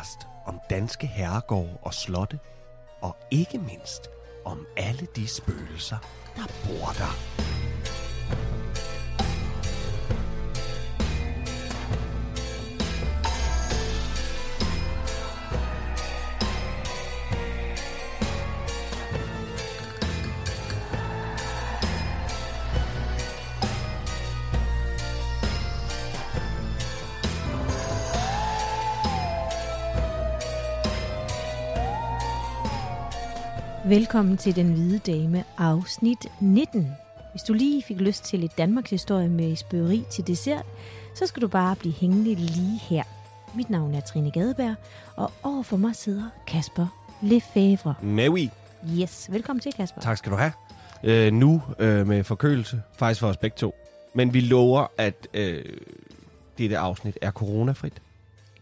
podcast om danske herregårde og slotte. Og ikke mindst om alle de spøgelser, der bor der. Velkommen til Den Hvide Dame, afsnit 19. Hvis du lige fik lyst til lidt Danmarks historie med spøgeri til dessert, så skal du bare blive hængende lige her. Mit navn er Trine Gadeberg, og overfor mig sidder Kasper Lefebvre. Maui, Yes, velkommen til Kasper. tak skal du have. Øh, nu øh, med forkølelse, faktisk for os begge to. Men vi lover, at øh, dette afsnit er coronafrit.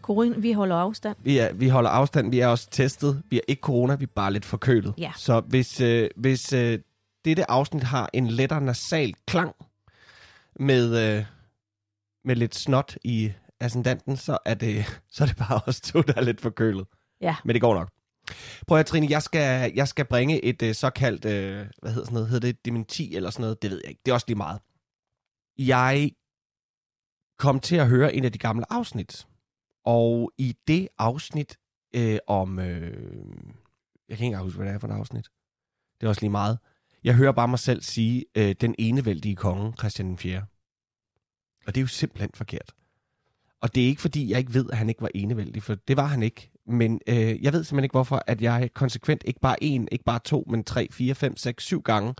Corinne, vi holder afstand. Vi, er, vi holder afstand, vi er også testet. Vi er ikke corona, vi er bare lidt forkølet. Ja. Så hvis, øh, hvis øh, dette afsnit har en lettere nasal klang med, øh, med lidt snot i ascendanten, så er, det, så er det bare os to, der er lidt forkølet. Ja. Men det går nok. Prøv at Trine, jeg skal, jeg skal bringe et øh, såkaldt, øh, hvad hedder sådan noget, hedder det dementi eller sådan noget, det ved jeg ikke. Det er også lige meget. Jeg kom til at høre en af de gamle afsnit, og i det afsnit øh, om... Øh, jeg kan ikke engang huske, hvad det er for et afsnit. Det er også lige meget. Jeg hører bare mig selv sige, øh, den enevældige konge, Christian 4. Og det er jo simpelthen forkert. Og det er ikke, fordi jeg ikke ved, at han ikke var enevældig, for det var han ikke. Men øh, jeg ved simpelthen ikke, hvorfor at jeg konsekvent, ikke bare en, ikke bare to, men tre, fire, fem, seks, syv gange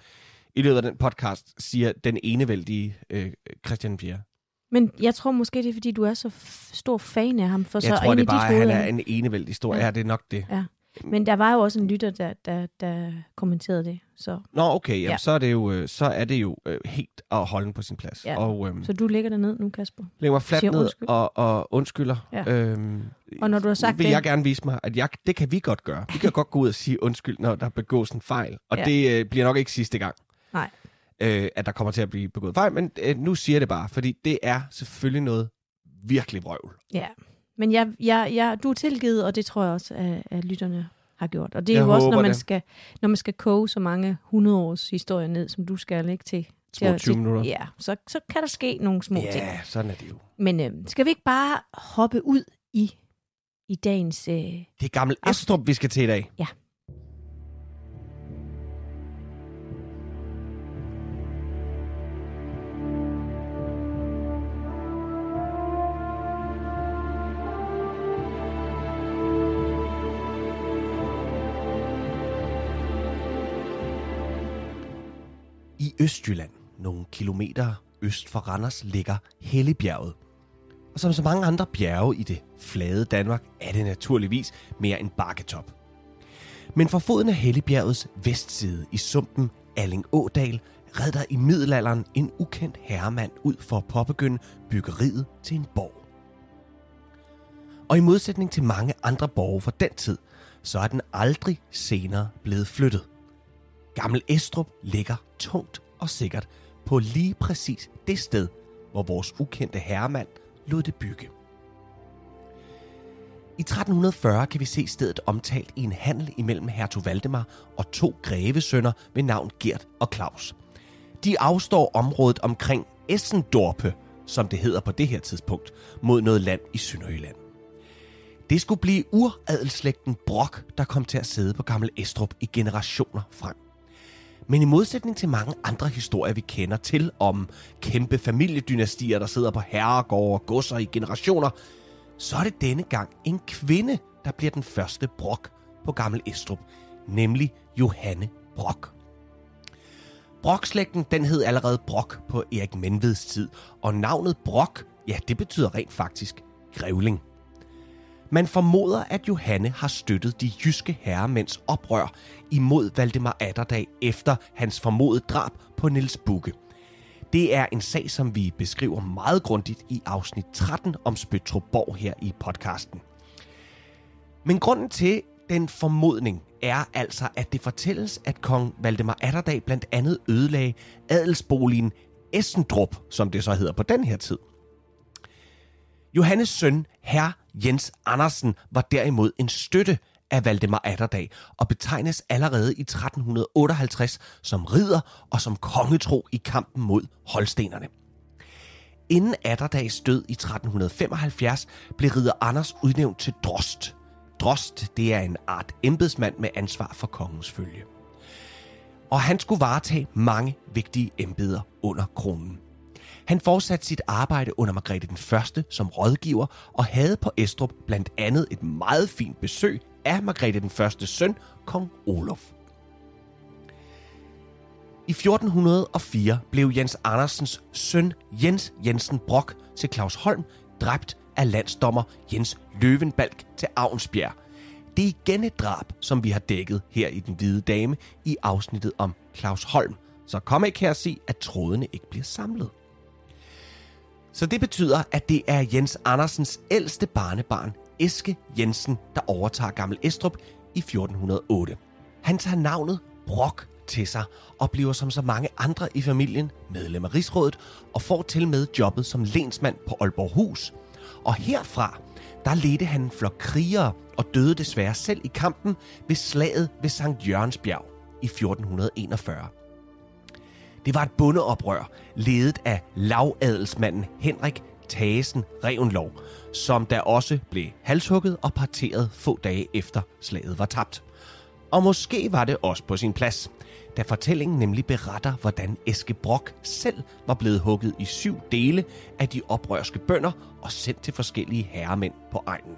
i løbet af den podcast, siger den enevældige øh, Christian 4. Men jeg tror måske, det er, fordi du er så stor fan af ham. For så Jeg tror, ind det er bare, at han er en enevældig stor. Ja. Ja, det er nok det. Ja. Men der var jo også en lytter, der, der, der kommenterede det. Så, Nå, okay, jamen, Ja. så, er det jo, øh, så er det jo øh, helt at holde på sin plads. Ja. Og øhm, så du lægger dig ned nu, Kasper. lægger mig fladt ned undskyld. og, og undskylder. Ja. Øhm, Og når du har sagt vil det- jeg gerne vise mig, at jeg, det kan vi godt gøre. Vi kan godt gå ud og sige undskyld, når der begås en fejl. Og ja. det øh, bliver nok ikke sidste gang, Nej. Øh, at der kommer til at blive begået fejl. Men øh, nu siger det bare, fordi det er selvfølgelig noget virkelig vrøvl. Ja, men jeg, jeg, jeg, du er tilgivet, og det tror jeg også, at, at lytterne har gjort. Og det er Jeg jo også, når man, det. skal, når man skal koge så mange 100 års historier ned, som du skal ikke til. Små at- 20 til- minutter. Ja, så, så kan der ske nogle små ting. Ja, sådan er det jo. Men øh, skal vi ikke bare hoppe ud i, i dagens... Øh, Det er gammel Estrup, vi skal til i dag. Ja. Østjylland, nogle kilometer øst for Randers, ligger Hellebjerget. Og som så mange andre bjerge i det flade Danmark, er det naturligvis mere en bakketop. Men for foden af Hellebjergets vestside i sumpen Alling Ådal, red der i middelalderen en ukendt herremand ud for at påbegynde byggeriet til en borg. Og i modsætning til mange andre borge fra den tid, så er den aldrig senere blevet flyttet. Gammel Estrup ligger tungt og sikkert på lige præcis det sted, hvor vores ukendte herremand lod det bygge. I 1340 kan vi se stedet omtalt i en handel imellem hertug Valdemar og to grevesønner ved navn Gert og Claus. De afstår området omkring Essendorpe, som det hedder på det her tidspunkt, mod noget land i Sønderjylland. Det skulle blive uradelsslægten Brok, der kom til at sidde på Gammel Estrup i generationer frem. Men i modsætning til mange andre historier, vi kender til om kæmpe familiedynastier, der sidder på herregårde og godser i generationer, så er det denne gang en kvinde, der bliver den første Brok på Gammel Estrup, nemlig Johanne Brok. Brokslægten den hed allerede Brok på Erik Menveds tid, og navnet Brok, ja, det betyder rent faktisk grævling. Man formoder, at Johanne har støttet de jyske herremænds oprør imod Valdemar Atterdag efter hans formodede drab på Niels Bukke. Det er en sag, som vi beskriver meget grundigt i afsnit 13 om Spøtroborg her i podcasten. Men grunden til den formodning er altså, at det fortælles, at kong Valdemar Atterdag blandt andet ødelagde adelsboligen Essendrup, som det så hedder på den her tid. Johannes søn, herr Jens Andersen, var derimod en støtte af Valdemar Atterdag og betegnes allerede i 1358 som ridder og som kongetro i kampen mod holstenerne. Inden Atterdags død i 1375 blev ridder Anders udnævnt til drost. Drost, det er en art embedsmand med ansvar for kongens følge. Og han skulle varetage mange vigtige embeder under kronen. Han fortsatte sit arbejde under Margrethe den Første som rådgiver og havde på Estrup blandt andet et meget fint besøg af Margrethe den Første søn, kong Olof. I 1404 blev Jens Andersens søn Jens Jensen Brock til Claus Holm dræbt af landsdommer Jens Løvenbalk til Avnsbjerg. Det er igen et drab, som vi har dækket her i Den Hvide Dame i afsnittet om Claus Holm. Så kom ikke her og sig, at trådene ikke bliver samlet. Så det betyder, at det er Jens Andersens ældste barnebarn, Eske Jensen, der overtager Gammel Estrup i 1408. Han tager navnet Brok til sig og bliver som så mange andre i familien medlem af Rigsrådet og får til med jobbet som lensmand på Aalborghus. Og herfra, der ledte han en flok krigere og døde desværre selv i kampen ved slaget ved Sankt Jørgensbjerg i 1441. Det var et bundeoprør, ledet af lavadelsmanden Henrik Tagesen Revenlov, som der også blev halshugget og parteret få dage efter slaget var tabt. Og måske var det også på sin plads, da fortællingen nemlig beretter, hvordan Eske Brock selv var blevet hugget i syv dele af de oprørske bønder og sendt til forskellige herremænd på egnen.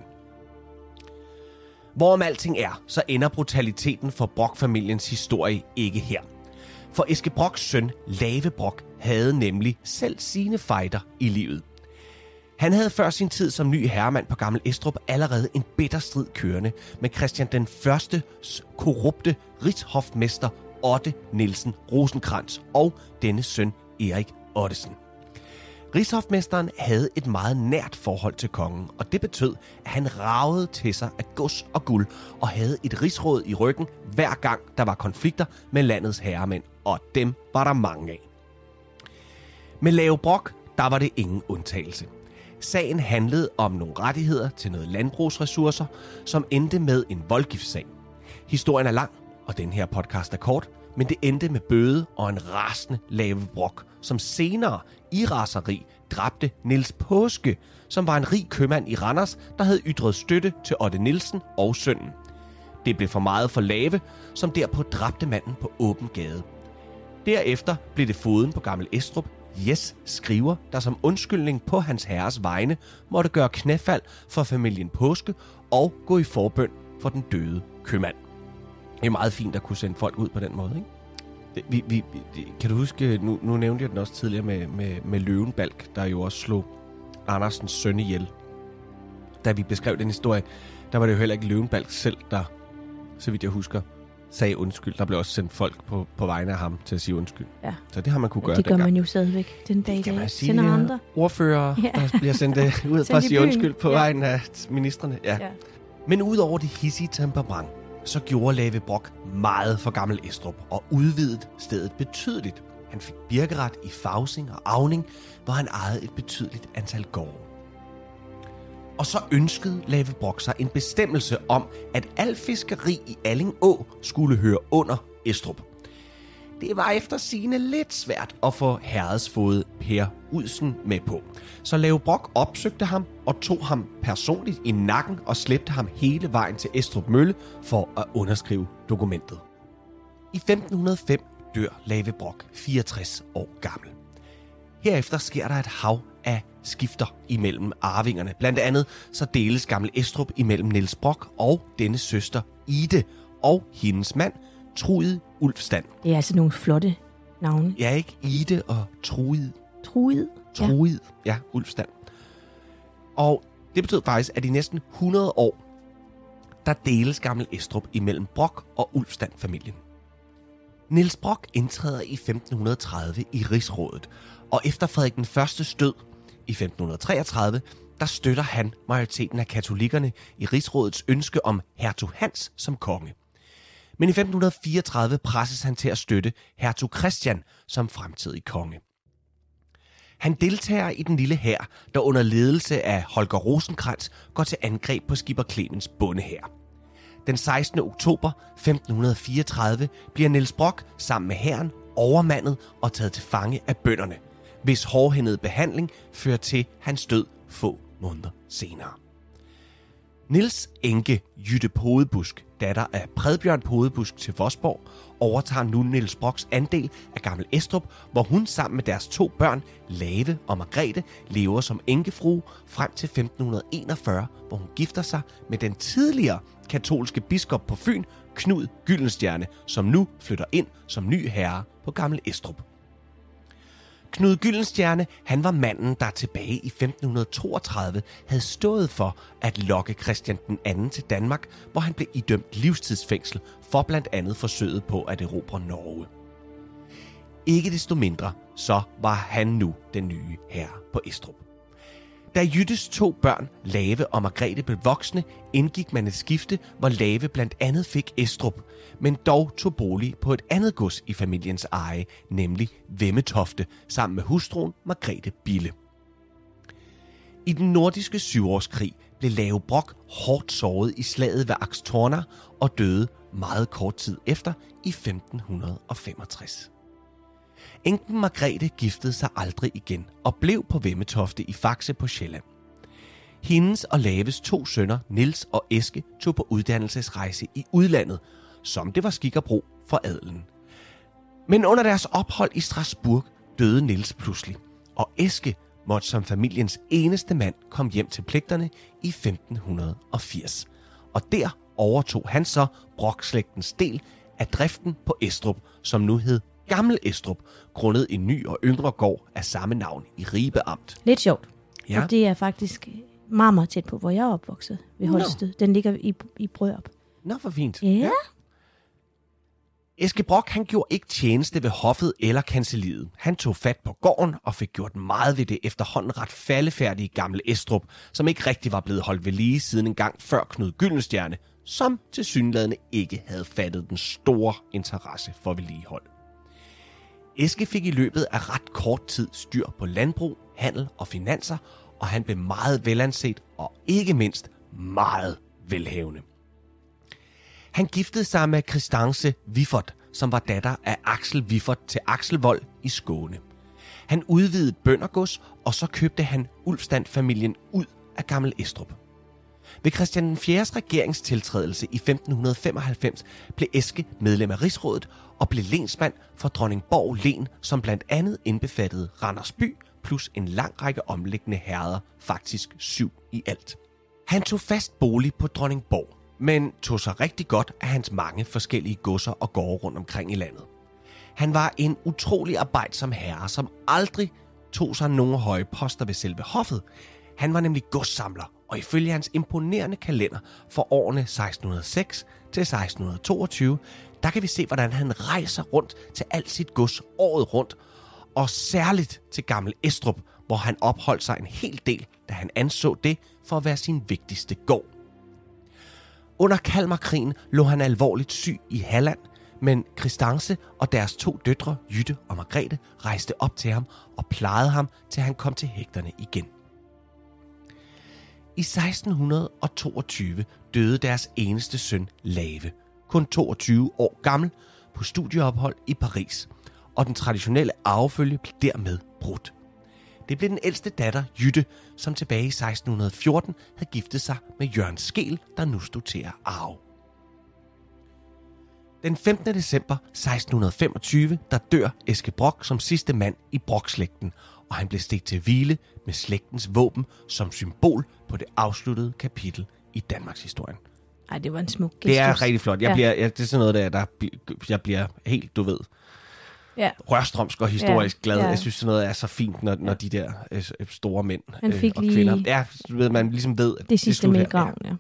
Hvorom alting er, så ender brutaliteten for Brock-familiens historie ikke her. For Eske Broks søn, Lave Brok, havde nemlig selv sine fejder i livet. Han havde før sin tid som ny herremand på Gammel Estrup allerede en bitter strid kørende med Christian den Første korrupte rigshofmester Otte Nielsen Rosenkrantz og dennes søn Erik Ottesen. Rigshofmesteren havde et meget nært forhold til kongen, og det betød, at han ragede til sig af gods og guld og havde et rigsråd i ryggen hver gang der var konflikter med landets herremænd, og dem var der mange af. Med Lave Brok, der var det ingen undtagelse. Sagen handlede om nogle rettigheder til noget landbrugsressourcer, som endte med en voldgiftssag. Historien er lang, og den her podcast er kort, men det endte med bøde og en rasende lave brok, som senere i raseri dræbte Niels Påske, som var en rig købmand i Randers, der havde ytret støtte til Otte Nielsen og sønnen. Det blev for meget for Lave, som derpå dræbte manden på åben gade. Derefter blev det foden på Gammel Estrup, Jes skriver, der som undskyldning på hans herres vegne måtte gøre knæfald for familien Påske og gå i forbøn for den døde købmand. Det er meget fint at kunne sende folk ud på den måde, ikke? Det, vi, vi, det, kan du huske, nu, nu nævnte jeg den også tidligere med, med, med Løvenbalk, der jo også slog Andersens søn ihjel. Da vi beskrev den historie, der var det jo heller ikke Løvenbalk selv, der, så vidt jeg husker, sagde undskyld. Der blev også sendt folk på, på vegne af ham til at sige undskyld. Ja. Så det har man kunne gøre det gør dengang. man jo stadigvæk den dag i Det dag. man sige, Sender andre. ordfører, Ja. der bliver sendt øh, ud for at sige undskyld på Ja. vejen af ministerne. Ja. Ja. Men udover det hissige temperament, så gjorde Lave Brok meget for Gammel Estrup og udvidede stedet betydeligt. Han fik birkeret i Fausing og Avning, hvor han ejede et betydeligt antal gårde. Og så ønskede Lave Brock sig en bestemmelse om, at al fiskeri i Alling Å skulle høre under Estrup. Det var efter sine lidt svært at få herredsfod Per Udsen med på. Så Lave Brock opsøgte ham og tog ham personligt i nakken og slæbte ham hele vejen til Estrup Mølle for at underskrive dokumentet. I 1505 dør Lave Brock, 64 år gammel. Herefter sker der et hav af skifter imellem arvingerne. Blandt andet så deles Gammel Estrup imellem Niels Brok og dennes søster Ide og hendes mand Trude Ulfstand. Det er altså nogle flotte navne. Ja, ikke Ide og Trude. Truid. Ja. Trude, ja, ja Ulfstand. Og det betød faktisk, at i næsten 100 år, der deles Gammel Estrup imellem Brok og Ulfstand-familien. Niels Brok indtræder i 1530 i Rigsrådet, og efter Frederik den Første død i 1533, der støtter han majoriteten af katolikkerne i Rigsrådets ønske om hertug Hans som konge. Men i 1534 presses han til at støtte hertug Christian som fremtidig konge. Han deltager i den lille hær, der under ledelse af Holger Rosenkrantz går til angreb på Skipper Clemens bondehær. Den 16. oktober 1534 bliver Niels Brock sammen med hæren overmandet og taget til fange af bønderne, hvis hårdhændede behandling fører til hans død få måneder senere. Nils enke Jytte Podebusk, datter af Predbjørn Podebusk til Vosborg, overtager nu Nils Broks andel af Gammel Estrup, hvor hun sammen med deres to børn, Lave og Margrethe, lever som enkefrue frem til 1541, hvor hun gifter sig med den tidligere katolske biskop på Fyn, Knud Gyldenstjerne, som nu flytter ind som ny herre på Gammel Estrup. Knud Gyldenstjerne, han var manden, der tilbage i 1532 havde stået for at lokke Christian den anden til Danmark, hvor han blev idømt livstidsfængsel for blandt andet forsøget på at erobre Norge. Ikke desto mindre, så var han nu den nye herre på Estrup. Da Jyttes to børn, Lave og Margrethe, blev voksne, indgik man et skifte, hvor Lave blandt andet fik Estrup, men dog tog bolig på et andet gods i familiens eje, nemlig Vemmetofte, sammen med hustruen Margrethe Bille. I den nordiske syvårskrig blev Lave Brok hårdt såret i slaget ved Axtorna og døde meget kort tid efter i 1565. Enken Margrethe giftede sig aldrig igen og blev på Vemmetofte i Faxe på Sjælland. Hendes og Laves to sønner, Nils og Eske, tog på uddannelsesrejse i udlandet, som det var skik og brug for adelen. Men under deres ophold i Strasbourg døde Nils pludselig, og Eske måtte som familiens eneste mand komme hjem til pligterne i 1580. Og der overtog han så Brokslægtens del af driften på Estrup, som nu hed Gammel Estrup, grundet en ny og yngre gård af samme navn i Ribe Amt. Lidt sjovt. Ja. Og det er faktisk meget, meget tæt på, hvor jeg er opvokset ved Nå. Holsted. Den ligger i, i Brørup. Nå, for fint. Ja. Eske Brock, han gjorde ikke tjeneste ved hoffet eller kanseliet. Han tog fat på gården og fik gjort meget ved det efterhånden ret faldefærdige gamle Estrup, som ikke rigtig var blevet holdt ved lige siden en gang før Knud Gyldenstjerne, som til synlædende ikke havde fattet den store interesse for vedligehold. Eske fik i løbet af ret kort tid styr på landbrug, handel og finanser, og han blev meget velanset og ikke mindst meget velhavende. Han giftede sig med Christance Wiffert, som var datter af Axel Wiffert til Axelvold i Skåne. Han udvidede bøndergods, og så købte han Ulfstand-familien ud af Gammel Estrup. Ved Christian IV's regeringstiltrædelse i 1595 blev Eske medlem af Rigsrådet og blev lensmand for Dronningborg Len, som blandt andet indbefattede Randers by plus en lang række omliggende herreder, faktisk syv i alt. Han tog fast bolig på Dronningborg, men tog sig rigtig godt af hans mange forskellige godser og gårde rundt omkring i landet. Han var en utrolig arbejdsom herre, som aldrig tog sig nogen høje poster ved selve hoffet. Han var nemlig godssamler, og ifølge hans imponerende kalender for årene 1606 til 1622, der kan vi se, hvordan han rejser rundt til alt sit gods året rundt, og særligt til Gammel Estrup, hvor han opholdt sig en hel del, da han anså det for at være sin vigtigste gård. Under Kalmarkrigen lå han alvorligt syg i Halland, men Christance og deres to døtre, Jytte og Margrethe, rejste op til ham og plejede ham, til han kom til hægterne igen. I 1622 døde deres eneste søn, Lave, kun 22 år gammel, på studieophold i Paris, og den traditionelle arvefølge blev dermed brudt. Det blev den ældste datter, Jytte, som tilbage i 1614 havde giftet sig med Jørgen Skel, der nu stod til at arve. Den 15. december 1625, der dør Eske Brock som sidste mand i Brock-slægten, og han blev stedt til hvile med slægtens våben som symbol på det afsluttede kapitel i Danmarks historie. Ej, det var en smuk gestus. Det er rigtig flot. Jeg Ja. bliver, jeg, det er sådan noget, der, der jeg bliver helt, du ved, Ja. rørstrømsk og historisk Ja, glad. ja. Jeg synes, sådan noget er så fint, når, når de der øh, store mænd øh, og lige kvinder... Ja, du ved, man ligesom ved, at Det sidste slut med graven, ja.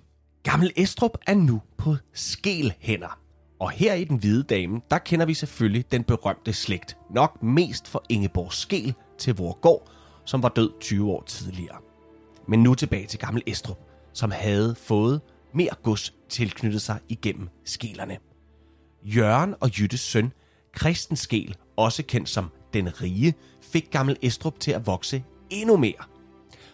Gammel Estrup er nu på skelhænder. Og her i Den Hvide Dame, der kender vi selvfølgelig den berømte slægt. Nok mest for Ingeborg Skel til Vorgård, som var død 20 år tidligere. Men nu tilbage til Gammel Estrup, som havde fået mere gods tilknyttet sig igennem skelerne. Jørgen og Jyttes søn, Christen Skel, også kendt som Den Rige, fik Gammel Estrup til at vokse endnu mere.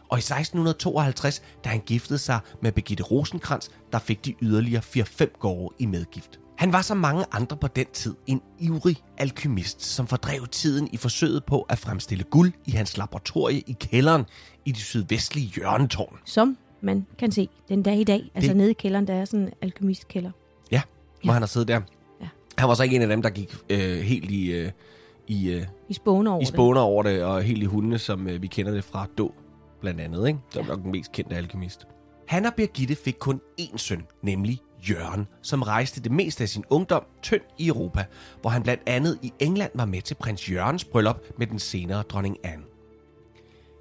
Og i 1652, da han giftede sig med Begitte Rosenkrantz, der fik de yderligere 4-5 gårde i medgift. Han var som mange andre på den tid en ivrig alkymist, som fordrev tiden i forsøget på at fremstille guld i hans laboratorie i kælderen i det sydvestlige hjørnetårn. Som man kan se den dag i dag. Altså nede i kælderen, der er sådan en alkymistkælder. Ja, hvor Ja. han har siddet der. Ja. Han var så ikke en af dem, der gik øh, helt i, øh, i, øh, I spåner over i spåner over det, og helt i hundene, som øh, vi kender det fra Då, blandt andet. Ikke? Det er Ja. nok den mest kendte alkymist. Han og Birgitte fik kun én søn, nemlig Jørgen, som rejste det meste af sin ungdom tynd i Europa, hvor han blandt andet i England var med til prins Jørgens bryllup med den senere dronning Anne.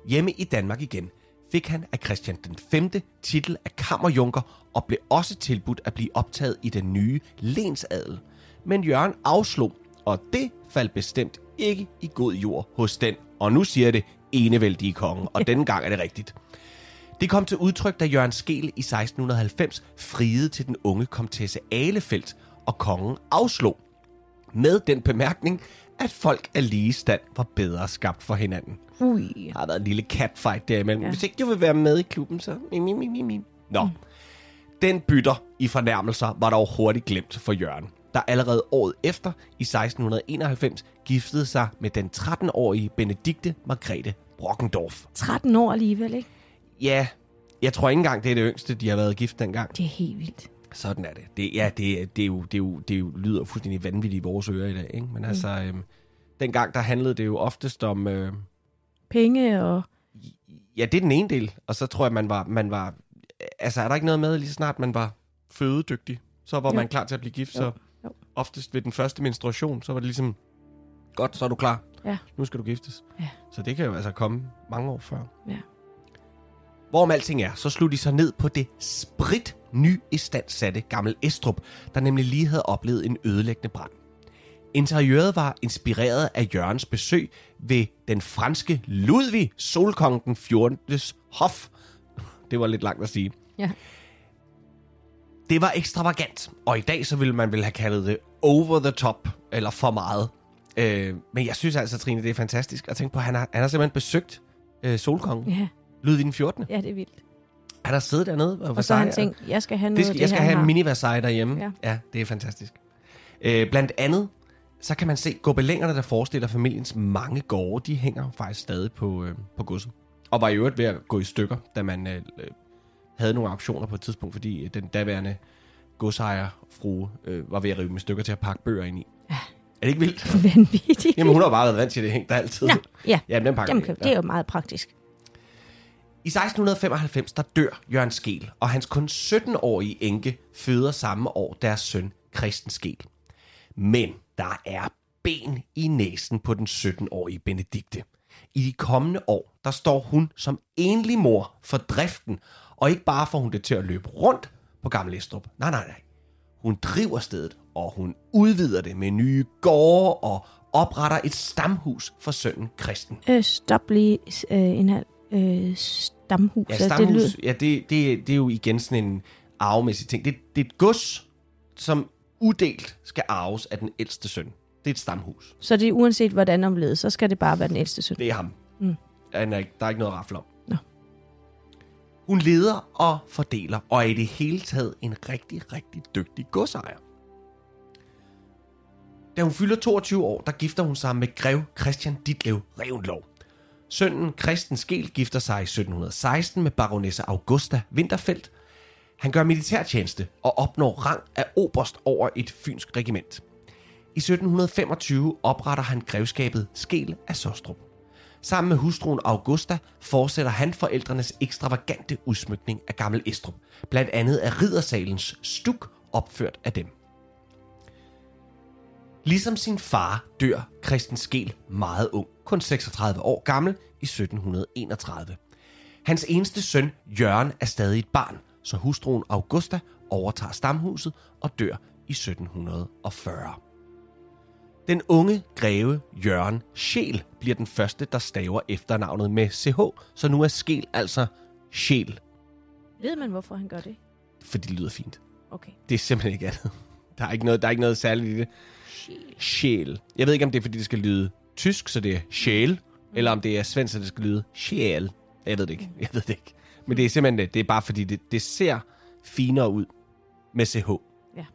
Hjemme i Danmark igen fik han af Christian den 5. titel af kammerjunker og blev også tilbudt at blive optaget i den nye lensadel. Men Jørgen afslog, og det faldt bestemt ikke i god jord hos den, og nu siger det, enevældige konge, og denne gang er det rigtigt. Det kom til udtryk, da Jørgen Skel i 1690 friede til den unge komtesse Alefeldt, og kongen afslog. Med den bemærkning, at folk af lige stand var bedre skabt for hinanden. Ui. Der har været en lille catfight derimellem. Ja. Hvis ikke du vil være med i klubben, så... Mi, mi, mi, mi, mi. Nå. Mm. Den bytter i fornærmelser var dog hurtigt glemt for Jørgen, der allerede året efter, i 1691, giftede sig med den 13-årige Benedikte Margrethe Brockendorf. 13 år alligevel, ikke? Ja, jeg tror ikke engang, det er det yngste, de har været gift dengang. Det er helt vildt. Sådan er det. det ja, det, er- det, er jo, det, er jo, det er jo, lyder fuldstændig vanvittigt i vores ører i dag. Ikke? Men mm. altså, øhm, dengang der handlede det jo oftest om... Øh, Penge og... Ja, det er den ene del. Og så tror jeg, man var, man var... Altså, er der ikke noget med, lige så snart man var fødedygtig, så var Jo. man klar til at blive gift. Jo. Så Jo. oftest ved den første menstruation, så var det ligesom, godt, så er du klar. Ja. Nu skal du giftes. Ja. Så det kan jo altså komme mange år før. Ja. Hvorom alting er, så slog de sig ned på det sprit ny istandsatte Gammel Estrup, der nemlig lige havde oplevet en ødelæggende brand. Interiøret var inspireret af Jørgens besøg ved den franske Ludvig Solkongen den 14. hof. Det var lidt langt at sige. Ja. Det var ekstravagant, og i dag så ville man vel have kaldet det over the top, eller for meget. Øh, men jeg synes altså, Trine, det er fantastisk at tænke på, at han har, han har simpelthen besøgt øh, Solkongen, Ja, Ludvig den 14. ja det er vildt. Han har siddet dernede. Og så har han tænkt, jeg skal have noget det skal, det, jeg skal have en mini Versailles derhjemme. Ja. ja, det er fantastisk. Øh, blandt andet, så kan man se gobelængerne, der forestiller familiens mange gårde, de hænger faktisk stadig på, øh, på godset. Og var i øvrigt ved at gå i stykker, da man øh, øh, havde nogle auktioner på et tidspunkt, fordi øh, den daværende godsejer frue øh, var ved at rive i stykker til at pakke bøger ind i. Ja. Er det ikke vildt? Vanvittigt. Jamen, hun har bare været vant til, at det hængte der altid. Nå, ja. Jamen, den pakker Jamen, det er jo meget praktisk. I 1695 der dør Jørgen Skel, og hans kun 17-årige enke føder samme år deres søn Christen Skel. Men der er ben i næsen på den 17-årige Benedikte. I de kommende år, der står hun som enlig mor for driften, og ikke bare får hun det til at løbe rundt på Gamle Estrup. Nej, nej, nej. Hun driver stedet, og hun udvider det med nye gårde og opretter et stamhus for sønnen Christen. Øh, stop lige øh, en halv øh, stamhus. Ja, Altså, stamhus, Det lyder, ja, det, det, det er jo igen sådan en arvemæssig ting. Det, det er et gods, som udelt skal arves af den ældste søn. Det er et stamhus. så det er uanset hvordan omledes, så skal det bare være den ældste søn. Det er ham. Mm. Han er, der er ikke noget at rafle om. Nå. Hun leder og fordeler, og er i det hele taget en rigtig, rigtig dygtig godsejer. Da hun fylder 22 år, der gifter hun sig med grev Christian Ditlev Reventlow. Sønnen Christen Skel gifter sig i 1716 med baronesse Augusta Winterfeldt. Han gør militærtjeneste og opnår rang af oberst over et fynsk regiment. I 1725 opretter han grevskabet Skel af Sostrup. Sammen med hustruen Augusta fortsætter han forældrenes ekstravagante udsmykning af Gammel Estrup, blandt andet af riddersalens stuk opført af dem. Ligesom sin far dør Christen Skel meget ung, kun 36 år gammel, i 1731. Hans eneste søn, Jørgen, er stadig et barn, så hustruen Augusta overtager stamhuset og dør i 1740. Den unge greve Jørgen Scheel bliver den første, der staver efternavnet med CH, så nu er Skel altså Scheel, Ved man, hvorfor han gør det? fordi det lyder fint. Okay. Det er simpelthen ikke andet. Der er ikke noget, der er ikke noget særligt i det. Sjæl. Jeg ved ikke, om det er, fordi det skal lyde tysk, så det er sjæl, eller om det er svensk, så det skal lyde sjæl. Jeg ved det ikke. Jeg ved det ikke. Men det er simpelthen det. Det er bare, fordi det, det ser finere ud med CH. Ja.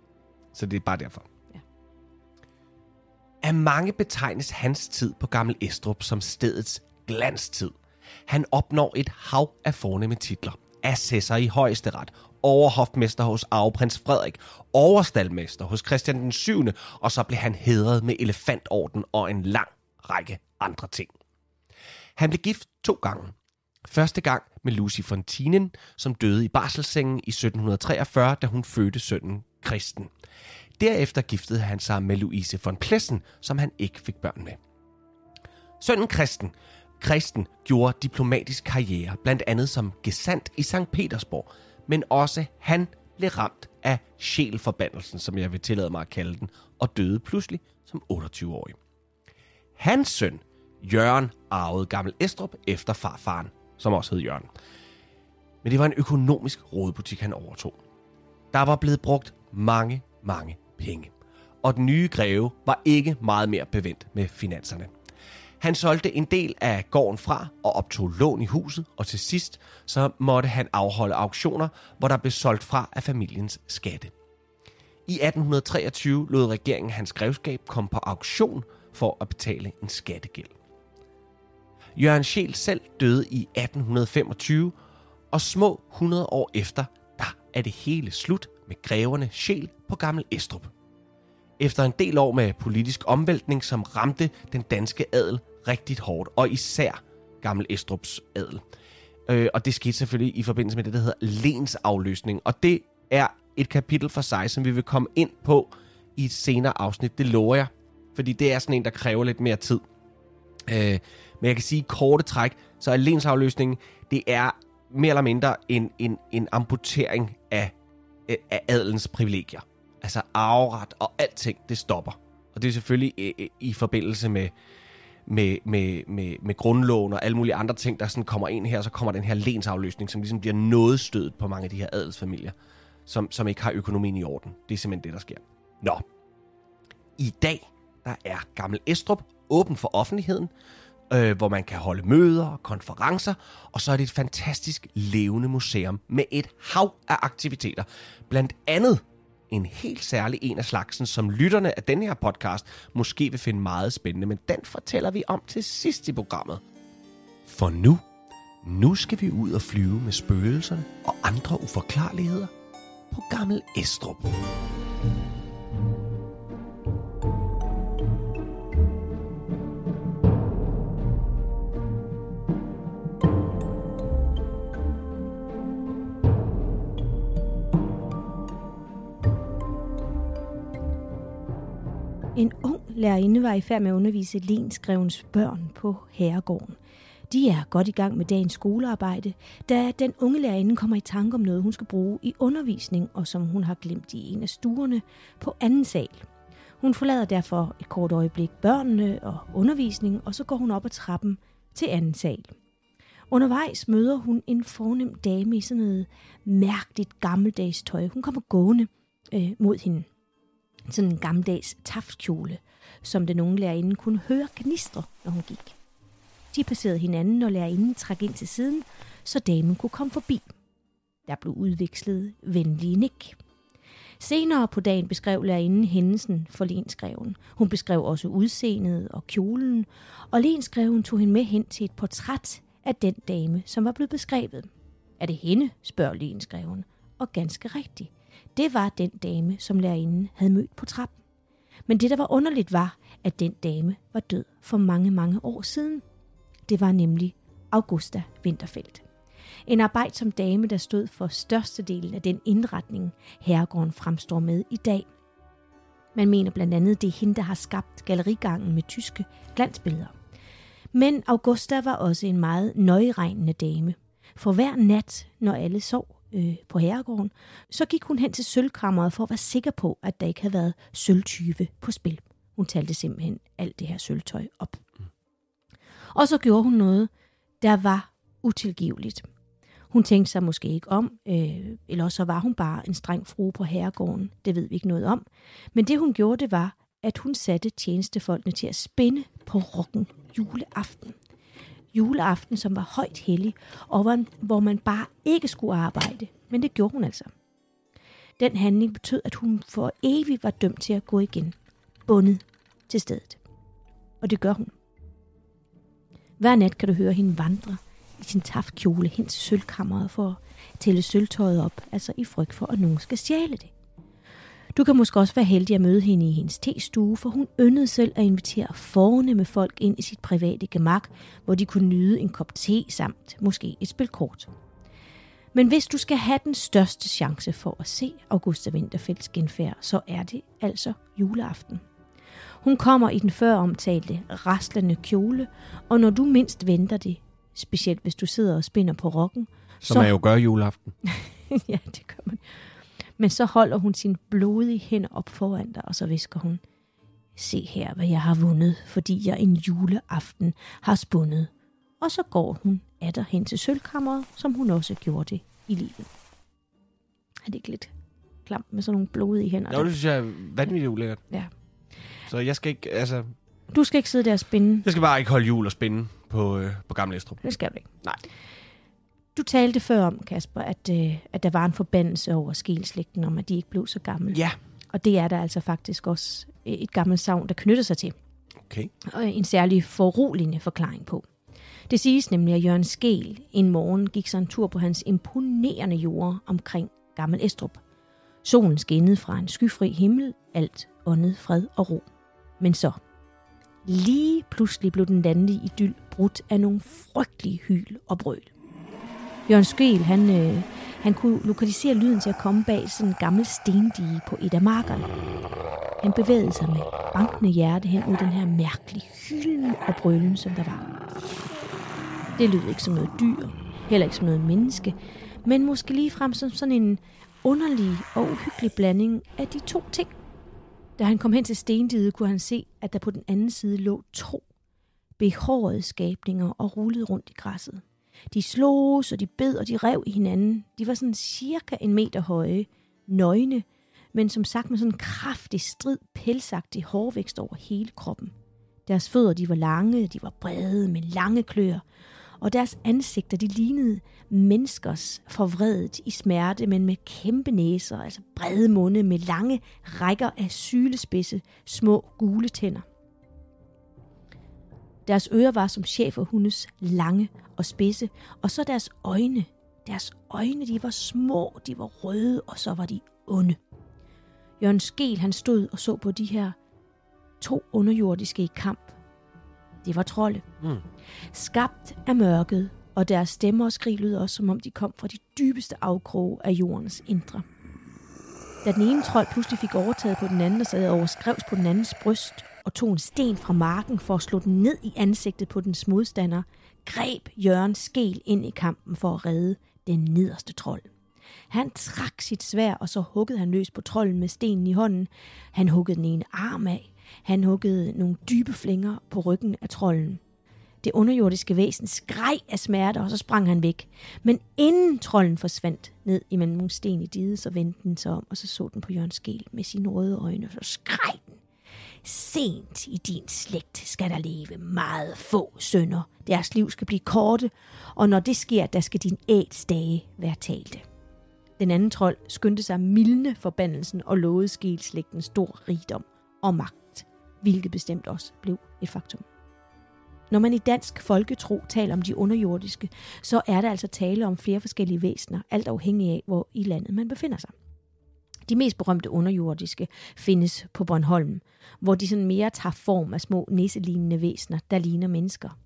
Så det er bare derfor. Ja. Af mange betegnes hans tid på Gammel Estrup som stedets glanstid. Han opnår et hav af fornemme titler. Assessor i højesteret, overhofmester hos arveprins Frederik, overstaldmester hos Christian den 7., og så blev han hedret med elefantorden og en lang række andre ting. Han blev gift to gange. Første gang med Lucy Fontinen, som døde i barselssengen i 1743, da hun fødte sønnen Christen. Derefter giftede han sig med Louise von Plessen, som han ikke fik børn med. Sønnen Christen, Christen gjorde diplomatisk karriere, blandt andet som gesandt i St. Petersborg, men også han blev ramt af sjælforbandelsen, som jeg vil tillade mig at kalde den, og døde pludselig som 28-årig. Hans søn, Jørgen, arvede Gammel Estrup efter farfaren, som også hed Jørgen. Men det var en økonomisk rådbutik, han overtog. Der var blevet brugt mange, mange penge. Og den nye greve var ikke meget mere bevendt med finanserne. Han solgte en del af gården fra og optog lån i huset, og til sidst så måtte han afholde auktioner, hvor der blev solgt fra af familiens skatte. I 1823 lod regeringen hans grevskab komme på auktion for at betale en skattegæld. Jørgen Scheel selv døde i 1825, og små 100 år efter, der er det hele slut med greverne Scheel på Gammel Estrup. Efter en del år med politisk omvæltning, som ramte den danske adel rigtigt hårdt, og især Gammel Estrups adel. Øh, og det skete selvfølgelig i forbindelse med det, der hedder lensafløsning. Og det er et kapitel for sig, som vi vil komme ind på i et senere afsnit. Det lover jeg, fordi det er sådan en, der kræver lidt mere tid. Øh, men jeg kan sige korte træk, så er lensafløsningen, det er mere eller mindre en, en, en amputering af, af adelens privilegier. Altså arveret og alting, det stopper. Og det er selvfølgelig i, i, i forbindelse med, med, med, med, med grundloven og alle mulige andre ting, der sådan kommer ind her, så kommer den her lensafløsning, som ligesom bliver noget stødet på mange af de her adelsfamilier, som, som ikke har økonomien i orden. Det er simpelthen det, der sker. Nå. I dag, der er Gammel Estrup åben for offentligheden, øh, hvor man kan holde møder og konferencer, og så er det et fantastisk levende museum med et hav af aktiviteter. Blandt andet en helt særlig en af slagsen, som lytterne af denne her podcast måske vil finde meget spændende, men den fortæller vi om til sidst i programmet. For nu, nu skal vi ud og flyve med spøgelserne og andre uforklarligheder på Gammel Estrup. Lærerinde var i færd med at undervise Lensgrevens børn på herregården. De er godt i gang med dagens skolearbejde, da den unge lærerinde kommer i tanke om noget, hun skal bruge i undervisning, og som hun har glemt i en af stuerne på anden sal. Hun forlader derfor et kort øjeblik børnene og undervisning, og så går hun op ad trappen til anden sal. Undervejs møder hun en fornem dame i sådan noget mærkeligt gammeldags tøj. Hun kommer gående øh, mod hende sådan en gammeldags taftkjole, som den unge lærerinde kunne høre gnistre, når hun gik. De passerede hinanden, og lærerinden trak ind til siden, så damen kunne komme forbi. Der blev udvekslet venlige nik. Senere på dagen beskrev lærerinden hændelsen for lenskreven. Hun beskrev også udseendet og kjolen, og lenskreven tog hende med hen til et portræt af den dame, som var blevet beskrevet. Er det hende, spørger lenskreven, og ganske rigtigt. Det var den dame, som lærerinden havde mødt på trappen. Men det, der var underligt, var, at den dame var død for mange, mange år siden. Det var nemlig Augusta Winterfeldt. En arbejdsom dame, der stod for størstedelen af den indretning, herregården fremstår med i dag. Man mener blandt andet, det er hende, der har skabt gallerigangen med tyske glansbilleder. Men Augusta var også en meget nøjeregnende dame. For hver nat, når alle sov, øh, på herregården, så gik hun hen til sølvkammeret for at være sikker på, at der ikke havde været sølvtyve på spil. Hun talte simpelthen alt det her sølvtøj op. Og så gjorde hun noget, der var utilgiveligt. Hun tænkte sig måske ikke om, øh, eller så var hun bare en streng frue på herregården. Det ved vi ikke noget om. Men det hun gjorde, det var, at hun satte tjenestefolkene til at spænde på rokken juleaften. Juleaften, som var højt hellig, og hvor, hvor man bare ikke skulle arbejde. Men det gjorde hun altså. Den handling betød, at hun for evigt var dømt til at gå igen. Bundet til stedet. Og det gør hun. Hver nat kan du høre hende vandre i sin taftkjole hen til sølvkammeret for at tælle sølvtøjet op, altså i frygt for, at nogen skal stjæle det. Du kan måske også være heldig at møde hende i hendes testue, for hun yndede selv at invitere fornemme folk ind i sit private gemak, hvor de kunne nyde en kop te samt måske et spil kort. Men hvis du skal have den største chance for at se Augusta Winterfelds genfærd, så er det altså juleaften. Hun kommer i den før omtalte raslende kjole, og når du mindst venter det, specielt hvis du sidder og spinder på rokken, Som så... man jo gør juleaften. ja, det gør man. Men så holder hun sin blodige hænder op foran dig, og så visker hun, se her, hvad jeg har vundet, fordi jeg en juleaften har spundet. Og så går hun atter hen til sølvkammeret, som hun også gjorde det i livet. Er det ikke lidt klamt med sådan nogle blodige hænder? Jo, det synes jeg er vanvittigt ulækkert. Ja. Så jeg skal ikke, altså... Du skal ikke sidde der og spinde. Jeg skal bare ikke holde jul og spinde på, øh, på Gamle Estrup. Det skal du ikke. Nej. Du talte før om, Kasper, at, øh, at der var en forbandelse over skilslægten, om at de ikke blev så gamle. Ja. Og det er der altså faktisk også et gammelt savn, der knytter sig til. Okay. Og en særlig foruroligende forklaring på. Det siges nemlig, at Jørgen Skel en morgen gik sig en tur på hans imponerende jord omkring Gammel Estrup. Solen skinnede fra en skyfri himmel, alt åndet fred og ro. Men så, lige pludselig blev den landlige idyll brudt af nogle frygtelige hyl og brøl. Jørgen Skel, han, øh, han kunne lokalisere lyden til at komme bag sådan en gammel stendige på et af markerne. Han bevægede sig med bankende hjerte hen mod den her mærkelige hylden og brølen, som der var. Det lød ikke som noget dyr, heller ikke som noget menneske, men måske lige frem som sådan en underlig og uhyggelig blanding af de to ting. Da han kom hen til stendiget, kunne han se, at der på den anden side lå to behårede skabninger og rullede rundt i græsset. De slogs, og de bed, og de rev i hinanden. De var sådan cirka en meter høje, nøgne, men som sagt med sådan en kraftig, strid, pelsagtig hårvækst over hele kroppen. Deres fødder, de var lange, de var brede, med lange klør, og deres ansigter, de lignede menneskers forvredet i smerte, men med kæmpe næser, altså brede munde med lange rækker af sylespidse, små gule tænder. Deres ører var som cheferhundes lange og spidse, og så deres øjne. Deres øjne, de var små, de var røde, og så var de onde. Jørgen Skel, han stod og så på de her to underjordiske i kamp. Det var trolde. Mm. Skabt af mørket, og deres stemmer og skrig lød også, som om de kom fra de dybeste afkroge af jordens indre. Da den ene trold pludselig fik overtaget på den anden og sad over skrevs på den andens bryst og tog en sten fra marken for at slå den ned i ansigtet på dens modstander, greb Jørgen Skel ind i kampen for at redde den nederste trold. Han trak sit svær, og så huggede han løs på trolden med stenen i hånden. Han huggede den ene arm af. Han huggede nogle dybe flinger på ryggen af trolden. Det underjordiske væsen skreg af smerte, og så sprang han væk. Men inden trolden forsvandt ned imellem nogle sten i diget, så vendte den sig om, og så så den på Jørgen Skel med sine røde øjne, og så skreg. Sent i din slægt skal der leve meget få sønner. Deres liv skal blive korte, og når det sker, der skal din æds dage være talte. Den anden trold skyndte sig mildne forbandelsen og lovede skelslægten stor rigdom og magt, hvilket bestemt også blev et faktum. Når man i dansk folketro taler om de underjordiske, så er der altså tale om flere forskellige væsener, alt afhængig af, hvor i landet man befinder sig. De mest berømte underjordiske findes på Bornholm, hvor de sådan mere tager form af små nisselignende væsener, der ligner mennesker.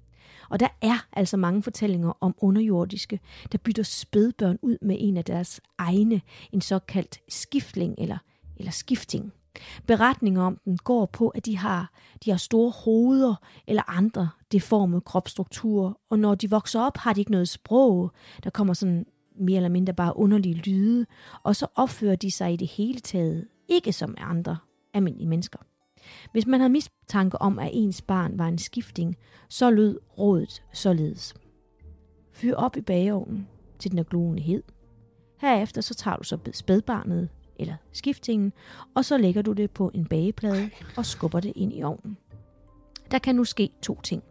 Og der er altså mange fortællinger om underjordiske, der bytter spædbørn ud med en af deres egne, en såkaldt skiftling eller, eller skifting. Beretninger om den går på, at de har, de har store hoveder eller andre deforme kropsstrukturer, og når de vokser op, har de ikke noget sprog. Der kommer sådan mere eller mindre bare underlige lyde, og så opfører de sig i det hele taget ikke som andre almindelige mennesker. Hvis man havde mistanke om, at ens barn var en skifting, så lød rådet således. Fyr op i bageovnen, til den er glugende hed. Herefter så tager du så spædbarnet, eller skiftingen, og så lægger du det på en bageplade og skubber det ind i ovnen. Der kan nu ske to ting.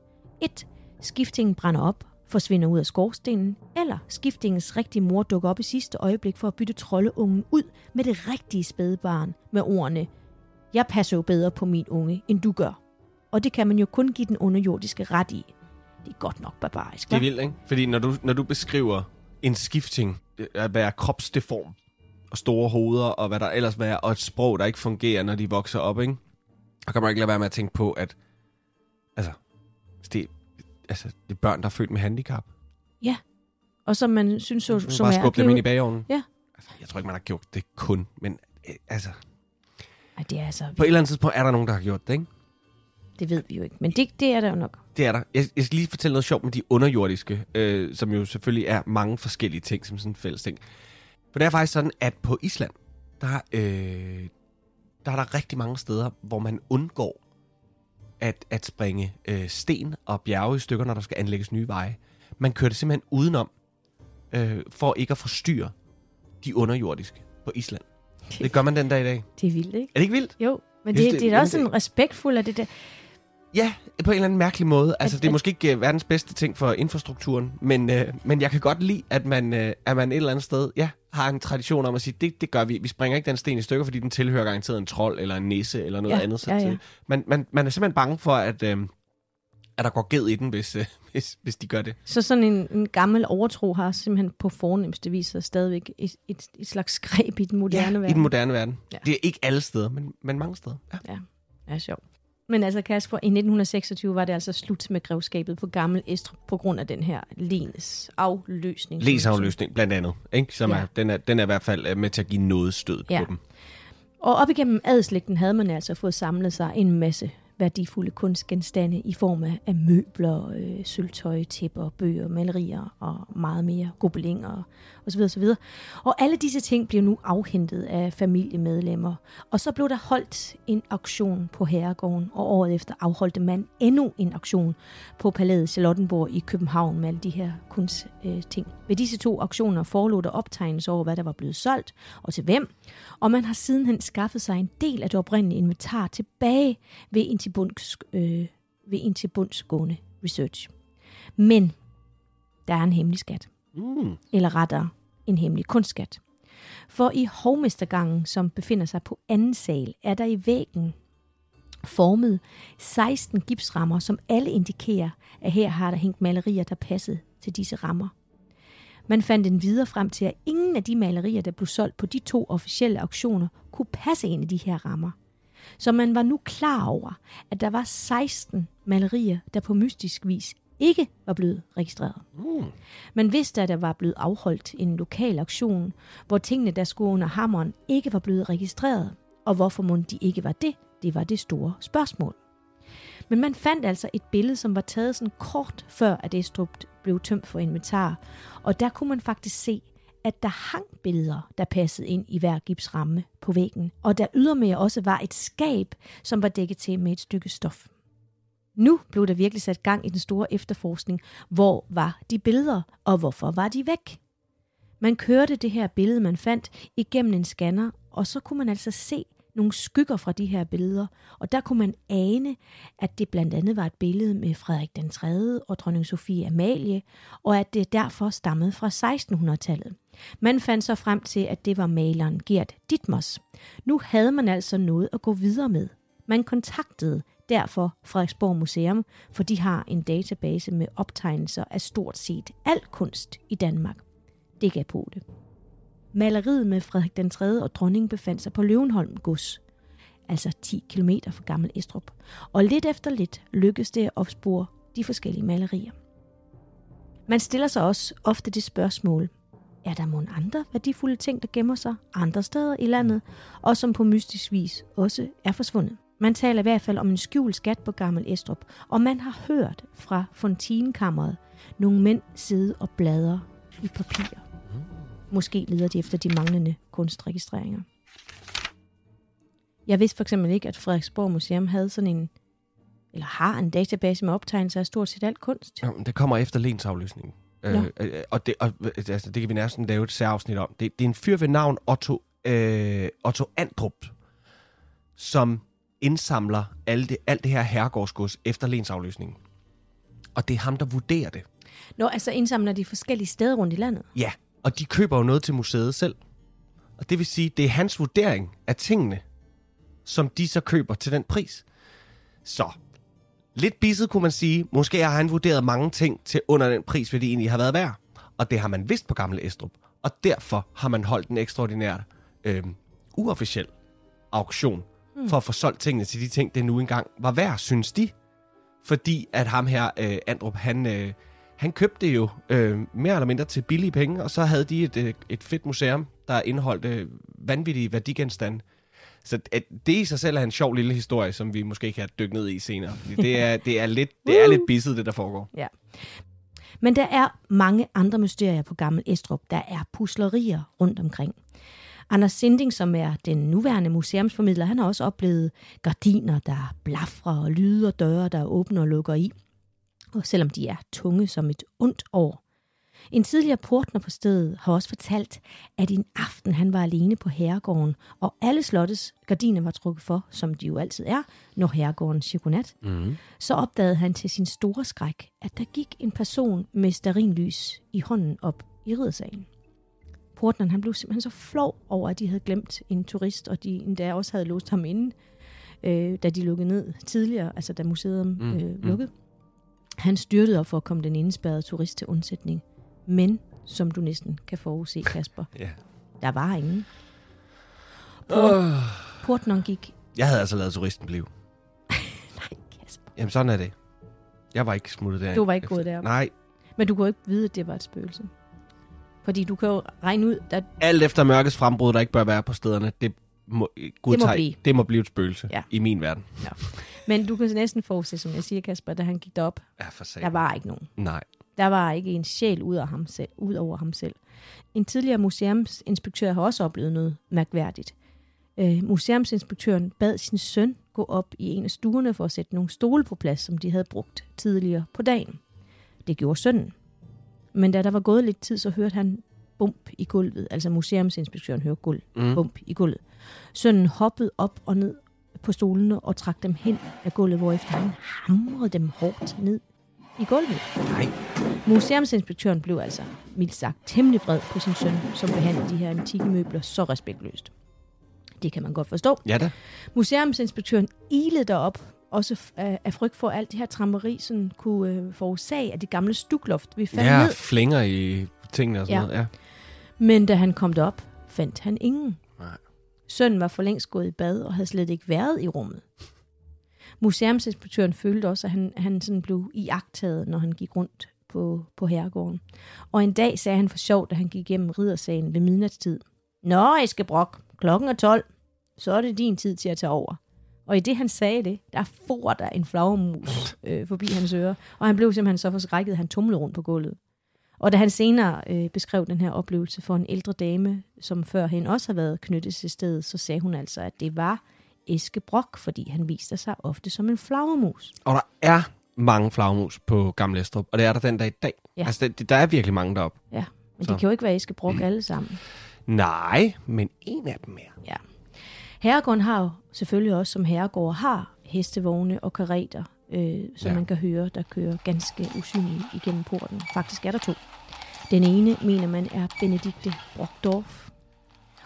1. Skiftingen brænder op, forsvinder ud af skorstenen, eller skiftingens rigtige mor dukker op i sidste øjeblik for at bytte troldeungen ud med det rigtige spædbarn med ordene, jeg passer jo bedre på min unge, end du gør. Og det kan man jo kun give den underjordiske ret i. Det er godt nok barbarisk, Det er vildt, ikke? Fordi når du, når du beskriver en skifting, øh, at være kropsdeform, og store hoveder, og hvad der ellers være, og et sprog, der ikke fungerer, når de vokser op, ikke? Og kan man ikke lade være med at tænke på, at altså, det, altså, det er børn, der er født med handicap. Og som man synes så, som bare er skubbe dem ind i bageovnen. Ja. Altså, jeg tror ikke, man har gjort det kun, men øh, altså, Ej, det er altså, på et eller andet tidspunkt er der nogen, der har gjort det, ikke? det ved vi jo ikke. Men det, det er der jo nok. Det er der. Jeg, jeg skal lige fortælle noget sjovt med de underjordiske, øh, som jo selvfølgelig er mange forskellige ting, som sådan en fælles ting. For det er faktisk sådan, at på Island, der, øh, der er der rigtig mange steder, hvor man undgår at, at springe øh, sten og bjerge i stykker, når der skal anlægges nye veje. Man kører det simpelthen udenom, øh, for ikke at forstyrre de underjordiske på Island. Det gør man den dag i dag. Det er vildt, ikke? Er det ikke vildt? Jo, men Jeg synes, det, det- det er også det- sådan respektfuldt af det der. Ja, på en eller anden mærkelig måde. Altså, At- det er at- måske ikke uh, verdens bedste ting for infrastrukturen, men, uh, men jeg kan godt lide, at man, uh, at man et eller andet sted ja, har en tradition om at sige, det, det gør vi. Vi springer ikke den sten i stykker, fordi den tilhører garanteret en trold eller en nisse eller noget Ja, andet. Så ja, ja. Man, man, man er simpelthen bange for, at, uh, at der går ged i den, hvis, uh, hvis, hvis de gør det. Så sådan en, en gammel overtro har simpelthen på fornemmeste vis stadigvæk et, et, et slags greb i den moderne ja, verden. i den moderne verden. Ja. Ja. Det er ikke alle steder, men, men mange steder. Ja. Ja, er sjovt. Men altså Kasper, i 1926 var det altså slut med grevskabet på Gammel Estrup på grund af den her lenes afløsning. Læsafløsning blandt andet, ikke? Som Ja. ja. er, den, er, den er i hvert fald øh, med til at give noget stød Ja. på dem. Og op igennem adelslægten havde man altså fået samlet sig en masse værdifulde kunstgenstande i form af, møbler, øh, sølvtøj, tæpper, bøger, malerier og meget mere, gobelinger osv. osv. Og alle disse ting blev nu afhentet af familiemedlemmer. Og så blev der holdt en auktion på Herregården, og året efter afholdte man endnu en auktion på Palæet Charlottenborg i København med alle de her kunstting. Øh, ved disse to auktioner forelå der optegnelser over, hvad der var blevet solgt og til hvem, og man har sidenhen skaffet sig en del af det oprindelige inventar tilbage ved en bunds, øh, ved en til bundsgående research. Men der er en hemmelig skat, Mm. eller rettere en hemmelig kunstskat. For i hovmestergangen, som befinder sig på anden sal, er der i væggen formet 16 gipsrammer, som alle indikerer, at her har der hængt malerier, der passede til disse rammer. Man fandt en videre frem til, at ingen af de malerier, der blev solgt på de to officielle auktioner, kunne passe ind i de her rammer. Så man var nu klar over, at der var 16 malerier, der på mystisk vis ikke var blevet registreret. Mm. Man vidste, at der var blevet afholdt en lokal auktion, hvor tingene, der skulle under hammeren, ikke var blevet registreret. Og hvorfor må de ikke var det? Det var det store spørgsmål. Men man fandt altså et billede, som var taget sådan kort før, at Estrup blev tømt for inventar. Og der kunne man faktisk se, at der hang billeder, der passede ind i hver gipsramme på væggen. Og der ydermere også var et skab, som var dækket til med et stykke stof. Nu blev der virkelig sat gang i den store efterforskning. Hvor var de billeder, og hvorfor var de væk? Man kørte det her billede, man fandt, igennem en scanner, og så kunne man altså se nogle skygger fra de her billeder. Og der kunne man ane, at det blandt andet var et billede med Frederik den 3. og dronning Sofie Amalie, og at det derfor stammede fra 1600-tallet. Man fandt så frem til, at det var maleren Gert Ditmos. Nu havde man altså noget at gå videre med. Man kontaktede derfor Frederiksborg Museum, for de har en database med optegnelser af stort set al kunst i Danmark. Det gav på det. Maleriet med Frederik den 3. og dronningen befandt sig på Løvenholm gods, altså 10 km fra Gammel Estrup. Og lidt efter lidt lykkedes det at opspore de forskellige malerier. Man stiller sig også ofte det spørgsmål, er der mon andre værdifulde ting, der gemmer sig andre steder i landet, og som på mystisk vis også er forsvundet? Man taler i hvert fald om en skjult skat på Gammel Estrup, og man har hørt fra fontinekammeret nogle mænd sidde og bladre i papirer. Måske leder de efter de manglende kunstregistreringer. Jeg vidste for eksempel ikke, at Frederiksborg Museum havde sådan en, eller har en database med optegnelser af stort set alt kunst. Ja, men det kommer efter lensafløsningen. Øh, øh, og det, og, øh, altså, det kan vi næsten lave et særafsnit om. Det, det er en fyr ved navn Otto, øh, Otto Andrup, som indsamler alt det, alt det her herregårdsgods efter lensafløsningen. Og det er ham, der vurderer det. Nå, altså indsamler de forskellige steder rundt i landet. Ja, og de køber jo noget til museet selv. Og det vil sige, det er hans vurdering af tingene, som de så køber til den pris. Så, lidt bisset kunne man sige. Måske har han vurderet mange ting til under den pris, hvad de egentlig har været værd. Og det har man vidst på Gamle Estrup. Og derfor har man holdt en ekstraordinær, øh, uofficiel auktion, mm. for at få solgt tingene til de ting, det nu engang var værd, synes de. Fordi at ham her, øh, Andrup, han, øh, han købte det jo øh, mere eller mindre til billige penge, og så havde de et, øh, et fedt museum, der indeholdt øh, vanvittige værdigenstande. Så at det i sig selv er en sjov lille historie, som vi måske kan dykke ned i senere. Det er, det er, lidt, det er lidt bisset, det der foregår. Ja. Men der er mange andre mysterier på Gammel Estrup. Der er puslerier rundt omkring. Anders Sinding, som er den nuværende museumsformidler, han har også oplevet gardiner, der blafrer og lyder døre, der åbner og lukker i. Og selvom de er tunge som et ondt år. En tidligere portner på stedet har også fortalt, at en aften han var alene på herregården, og alle slottets gardiner var trukket for, som de jo altid er, når herregården cirkunat. Mm. Så opdagede han til sin store skræk, at der gik en person med sterinlys i hånden op i riddersalen. Portneren han blev simpelthen så flov over, at de havde glemt en turist, og de endda også havde låst ham inde, øh, da de lukkede ned tidligere, altså da museet Mm, øh, mm. Han styrtede op for at komme den indespærrede turist til undsætning. Men, som du næsten kan forudse, Kasper, Ja. der var ingen. Port, Uh. Portneren gik... Jeg havde altså lavet turisten blive. Nej, Kasper. Jamen sådan er det. Jeg var ikke smuttet der. Du var ikke gået derop. Nej, Men du kunne ikke vide, at det var et spøgelse. Fordi du kan jo regne ud, at alt efter mørkets frembrud, der ikke bør være på stederne, det må, Gud Det må tager- blive. det må blive et spøgelse Ja. i min verden. Men du kan næsten forudse, som jeg siger, Kasper, da han gik derop, Ja, for satan. der var ikke nogen. Nej. Der var ikke en sjæl ud, af ham selv, ud over ham selv. En tidligere museumsinspektør har også oplevet noget mærkværdigt. Øh, museumsinspektøren bad sin søn gå op i en af stuerne for at sætte nogle stole på plads, som de havde brugt tidligere på dagen. Det gjorde sønnen. Men da der var gået lidt tid, så hørte han bump i gulvet. Altså museumsinspektøren hørte gulv, Mm. bump i gulvet. Sønnen hoppede op og ned på stolene og trak dem hen af gulvet, hvorefter han hamrede dem hårdt ned i gulvet. Nej. Museumsinspektøren blev altså, mildt sagt, temmelig vred på sin søn, som behandlede de her antikke møbler så respektløst. Det kan man godt forstå. Ja da. Museumsinspektøren ilede derop, også af, af frygt for, at alt det her trammeri sådan kunne øh, forårsage, at det gamle stukloft vi falde Ja, ned. flænger i tingene og sådan Ja. noget. Ja. Men da han kom derop, fandt han ingen. Sønnen var for længst gået i bad og havde slet ikke været i rummet. Museumsinspektøren følte også, at han, han sådan blev iagtaget, når han gik rundt på, på herregården. Og en dag sagde han for sjov, da han gik igennem riddersalen ved midnatstid. Nå, Eske Brok, klokken er 12. Så er det din tid til at tage over. Og i det, han sagde det, der for der en flagermus øh, forbi hans ører. Og han blev simpelthen så forskrækket, at han tumlede rundt på gulvet. Og da han senere øh, beskrev den her oplevelse for en ældre dame, som førhen også har været knyttet til stedet, så sagde hun altså, at det var Eske Brok, fordi han viste sig ofte som en flagermus. Og der er mange flagmus på Gamle Estrup, og det er der den dag i dag. Ja. Altså, det, der er virkelig mange deroppe. Ja, men Så. det kan jo ikke være Eske Brok alle sammen. Nej, men en af dem er. Ja. Herregården har jo selvfølgelig også, som herregård har, hestevogne og kareter, øh, som ja. man kan høre, der kører ganske usynligt igennem porten. Faktisk er der to. Den ene mener man er Benedikte Brockdorf,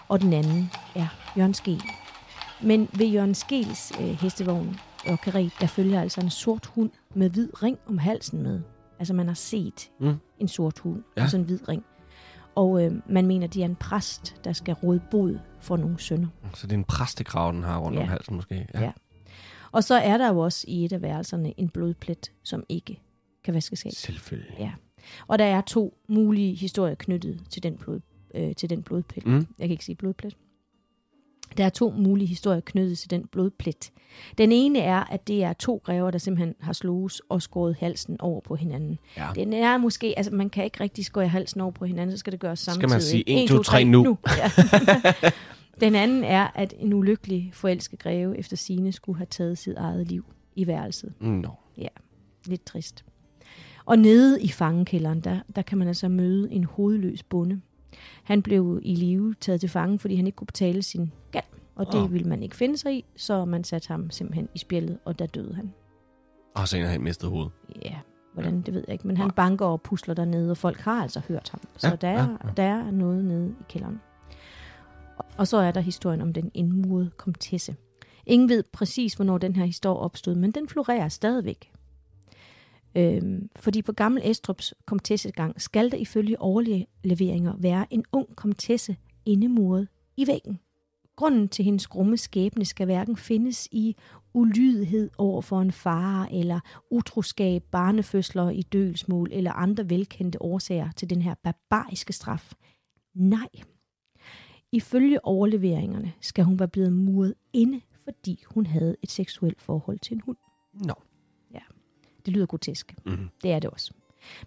og den anden er Jørgen Skel. Men ved Jørgen Skels øh, hestevogn og karet, der følger altså en sort hund med hvid ring om halsen med. Altså man har set Mm. en sort hund Ja. ja. og sådan en hvid ring. Og øh, man mener, det er en præst, der skal råde bod for nogle sønner. Så det er en præstekrav, den har rundt ja. om Ja. halsen måske. Ja. Og så er der jo også i et af værelserne en blodplet, som ikke kan vaskes af. Selvfølgelig. Ja. Og der er to mulige historier knyttet til den, blod, øh, til den blodplet. Mm. Jeg kan ikke sige blodplet. Der er to mulige historier knyttet til den blodplet. Den ene er, at det er to grever, der simpelthen har slået og skåret halsen over på hinanden. Ja. Den er måske, altså man kan ikke rigtig skåre halsen over på hinanden, så skal det gøres Skal samtidig. man sige, En, en, to, tre, nu. Ja. Den anden er, at en ulykkelig forelsket greve efter sine skulle have taget sit eget liv i værelset. Nå. Lidt trist. Og nede i fangekælderen, der, der kan man altså møde en hovedløs bonde. Han blev i live taget til fange, fordi han ikke kunne betale sin gæld. Og det Åh. ville man ikke finde sig i, så man satte ham simpelthen i spjældet, og der døde han. Og så har han mistet hovedet. Ja, hvordan, det ved jeg ikke. Men han banker og pusler dernede, og folk har altså hørt ham. Så Ja, der, er, ja, ja. der er noget nede i kælderen. Og- Og så er der historien om den indmurede komtesse. Ingen ved præcis, hvornår den her historie opstod, men den florerer stadigvæk. Øhm, fordi på gammel Estrups komtessegang skal der ifølge overleveringer være en ung komtesse indemuret i væggen. Grunden til hendes grumme skæbne skal hverken findes i ulydighed over for en far, eller utroskab, barnefødsler i dølsmål, eller andre velkendte årsager til den her barbariske straf. Nej. Ifølge overleveringerne skal hun være blevet muret inde, fordi hun havde et seksuelt forhold til en hund. Nå. Det lyder grotesk. Mm. Det er det også.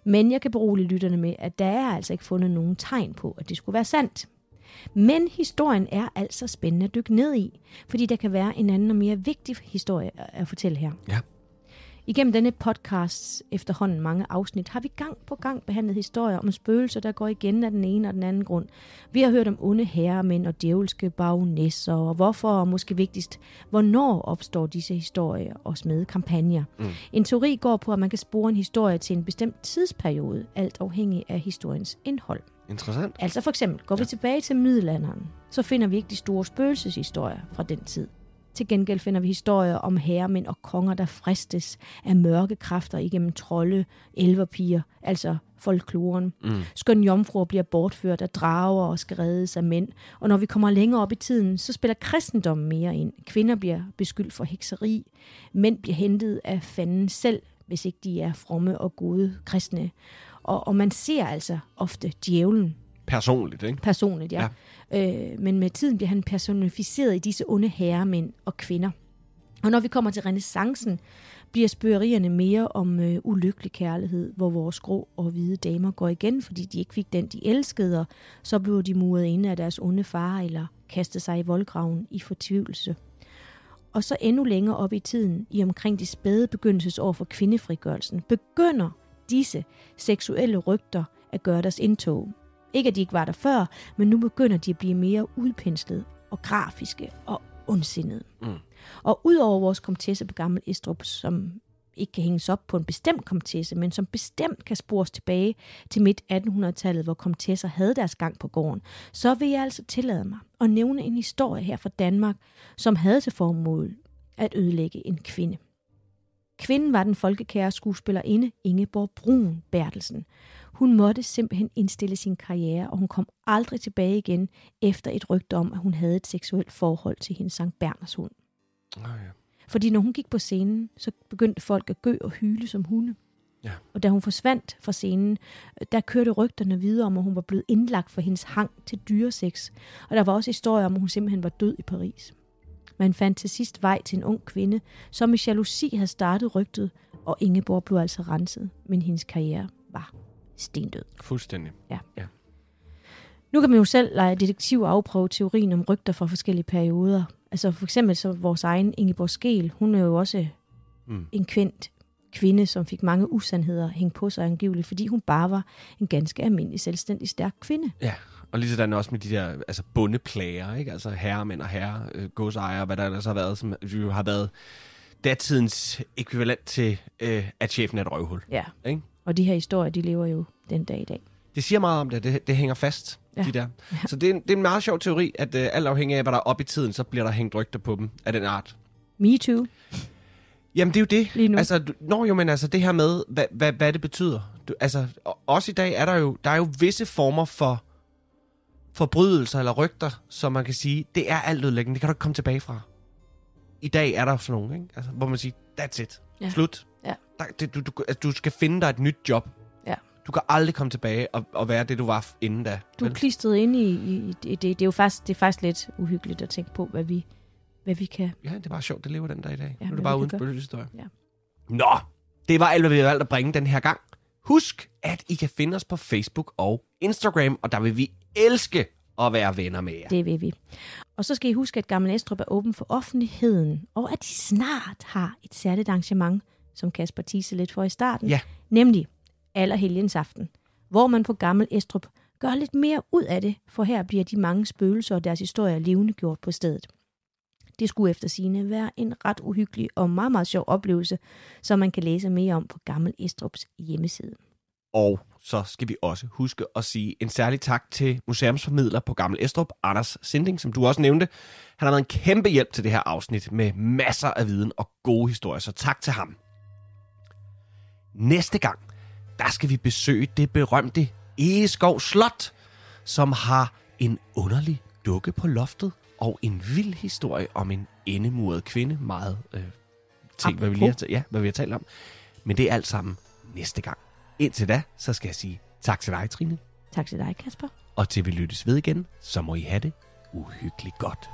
Men jeg kan berolige lytterne med, at der er altså ikke fundet nogen tegn på, at det skulle være sandt. Men historien er altså spændende at dykke ned i, fordi der kan være en anden og mere vigtig historie at fortælle her. Ja. Igennem denne podcasts efterhånden mange afsnit har vi gang på gang behandlet historier om spøgelser, der går igen af den ene og den anden grund. Vi har hørt om onde herremænd og djævelske bagnæsser, og hvorfor, og måske vigtigst, hvornår opstår disse historier og med kampagner. Mm. En teori går på, at man kan spore en historie til en bestemt tidsperiode, alt afhængig af historiens indhold. Interessant. Altså for eksempel, går vi Ja. tilbage til middelalderen, så finder vi ikke de store spøgelseshistorier fra den tid. Til gengæld finder vi historier om herremænd og konger, der fristes af mørke kræfter igennem trolde, elverpiger, altså folkloren. Mm. Skøn jomfruer bliver bortført af drager og skal reddes af mænd. Og når vi kommer længere op i tiden, så spiller kristendommen mere ind. Kvinder bliver beskyldt for hekseri. Mænd bliver hentet af fanden selv, hvis ikke de er fromme og gode kristne. Og, og man ser altså ofte djævlen Personligt, ikke? personligt, ja. ja. Øh, men med tiden bliver han personificeret i disse onde herremænd og kvinder. Og når vi kommer til renaissancen, bliver spøgerierne mere om øh, ulykkelig kærlighed, hvor vores grå og hvide damer går igen, fordi de ikke fik den, de elskede, og så blev de muret inde af deres onde far, eller kastet sig i voldgraven i fortvivlelse. Og så endnu længere op i tiden, i omkring de spæde begyndelsesår for kvindefrigørelsen, begynder disse seksuelle rygter at gøre deres indtog. Ikke at de ikke var der før, men nu begynder de at blive mere udpenslet og grafiske og ondsindede. Mm. Og udover vores komtesse på Gammel Estrup, som ikke kan hænges op på en bestemt komtesse, men som bestemt kan spores tilbage til midt 1800-tallet, hvor komtesser havde deres gang på gården, så vil jeg altså tillade mig at nævne en historie her fra Danmark, som havde til formål at ødelægge en kvinde. Kvinden var den folkekære skuespillerinde Ingeborg Brun Bertelsen. Hun måtte simpelthen indstille sin karriere, og hun kom aldrig tilbage igen efter et rygte om, at hun havde et seksuelt forhold til hendes Sankt Berners hund. Oh, ja. Fordi når hun gik på scenen, så begyndte folk at gø og hyle som hunde. Ja. Og da hun forsvandt fra scenen, der kørte rygterne videre om, at hun var blevet indlagt for hendes hang til dyresex. Og der var også historier om, at hun simpelthen var død i Paris. Man fandt til sidst vej til en ung kvinde, som i jalousi havde startet rygtet, og Ingeborg blev altså renset, men hendes karriere var stendød. Fuldstændig. Nu kan man jo selv lege detektiv og afprøve teorien om rygter fra forskellige perioder. Altså for eksempel så vores egen Ingeborg Skel, hun er jo også Mm. en kendt kvinde, som fik mange usandheder hængt på sig angiveligt, fordi hun bare var en ganske almindelig, selvstændig, stærk kvinde. Ja, og lige sådan også med de der altså bundeplager, ikke? Altså herremænd og herre, øh, godsejere, hvad der ellers har været, som jo har været datidens ekvivalent til, øh, at chefen er et røvhul. Ja. Ikke? Og de her historier, de lever jo den dag i dag. Det siger meget om det, det, det hænger fast, Ja. de der. Så det er, en, det er en meget sjov teori, at øh, alt afhængig af, hvad der er op i tiden, så bliver der hængt rygter på dem af den art. Me too. Jamen, det er jo det. Lige nu. Altså, du- når jo, men altså det her med, hvad, hvad, hvad det betyder. Du, altså, også i dag er der jo, der er jo visse former for forbrydelser eller rygter, som man kan sige, det er alt ødelæggende. Det kan du ikke komme tilbage fra. I dag er der sådan nogle, ikke? Altså, hvor man siger, that's it. Ja. Slut. Der, det, du, du, altså, du skal finde dig et nyt job. Ja. Du kan aldrig komme tilbage og, og være det, du var inden da. Du er klistret inde i, i, i det. Det er jo faktisk, det er faktisk lidt uhyggeligt at tænke på, hvad vi, hvad vi kan. Ja, det er bare sjovt, det lever den dag i dag. Ja, nu er det bare uden spøgelseshistorie. Ja. Nå, det var alt, hvad vi har valgt at bringe den her gang. Husk, at I kan finde os på Facebook og Instagram, og der vil vi elske at være venner med jer. Det vil vi. Og så skal I huske, at Gammel Estrup er åben for offentligheden, og at de snart har et særligt arrangement, som Kasper teasede lidt for i starten. Ja. Nemlig Allerhelgens aften, hvor man på Gammel Estrup gør lidt mere ud af det, for her bliver de mange spøgelser og deres historier levende gjort på stedet. Det skulle efter sine være en ret uhyggelig og meget, meget sjov oplevelse, som man kan læse mere om på Gammel Estrups hjemmeside. Og så skal vi også huske at sige en særlig tak til museumsformidler på Gammel Estrup, Anders Sinding, som du også nævnte. Han har været en kæmpe hjælp til det her afsnit med masser af viden og gode historier, så tak til ham. Næste gang, der skal vi besøge det berømte Egeskov Slot, som har en underlig dukke på loftet og en vild historie om en endemuret kvinde. Meget øh, ting, hvad vi, lige har, ja, hvad vi har talt om. Men det er alt sammen næste gang. Indtil da, så skal jeg sige tak til dig, Trine. Tak til dig, Kasper. Og til vi lyttes ved igen, så må I have det uhyggeligt godt.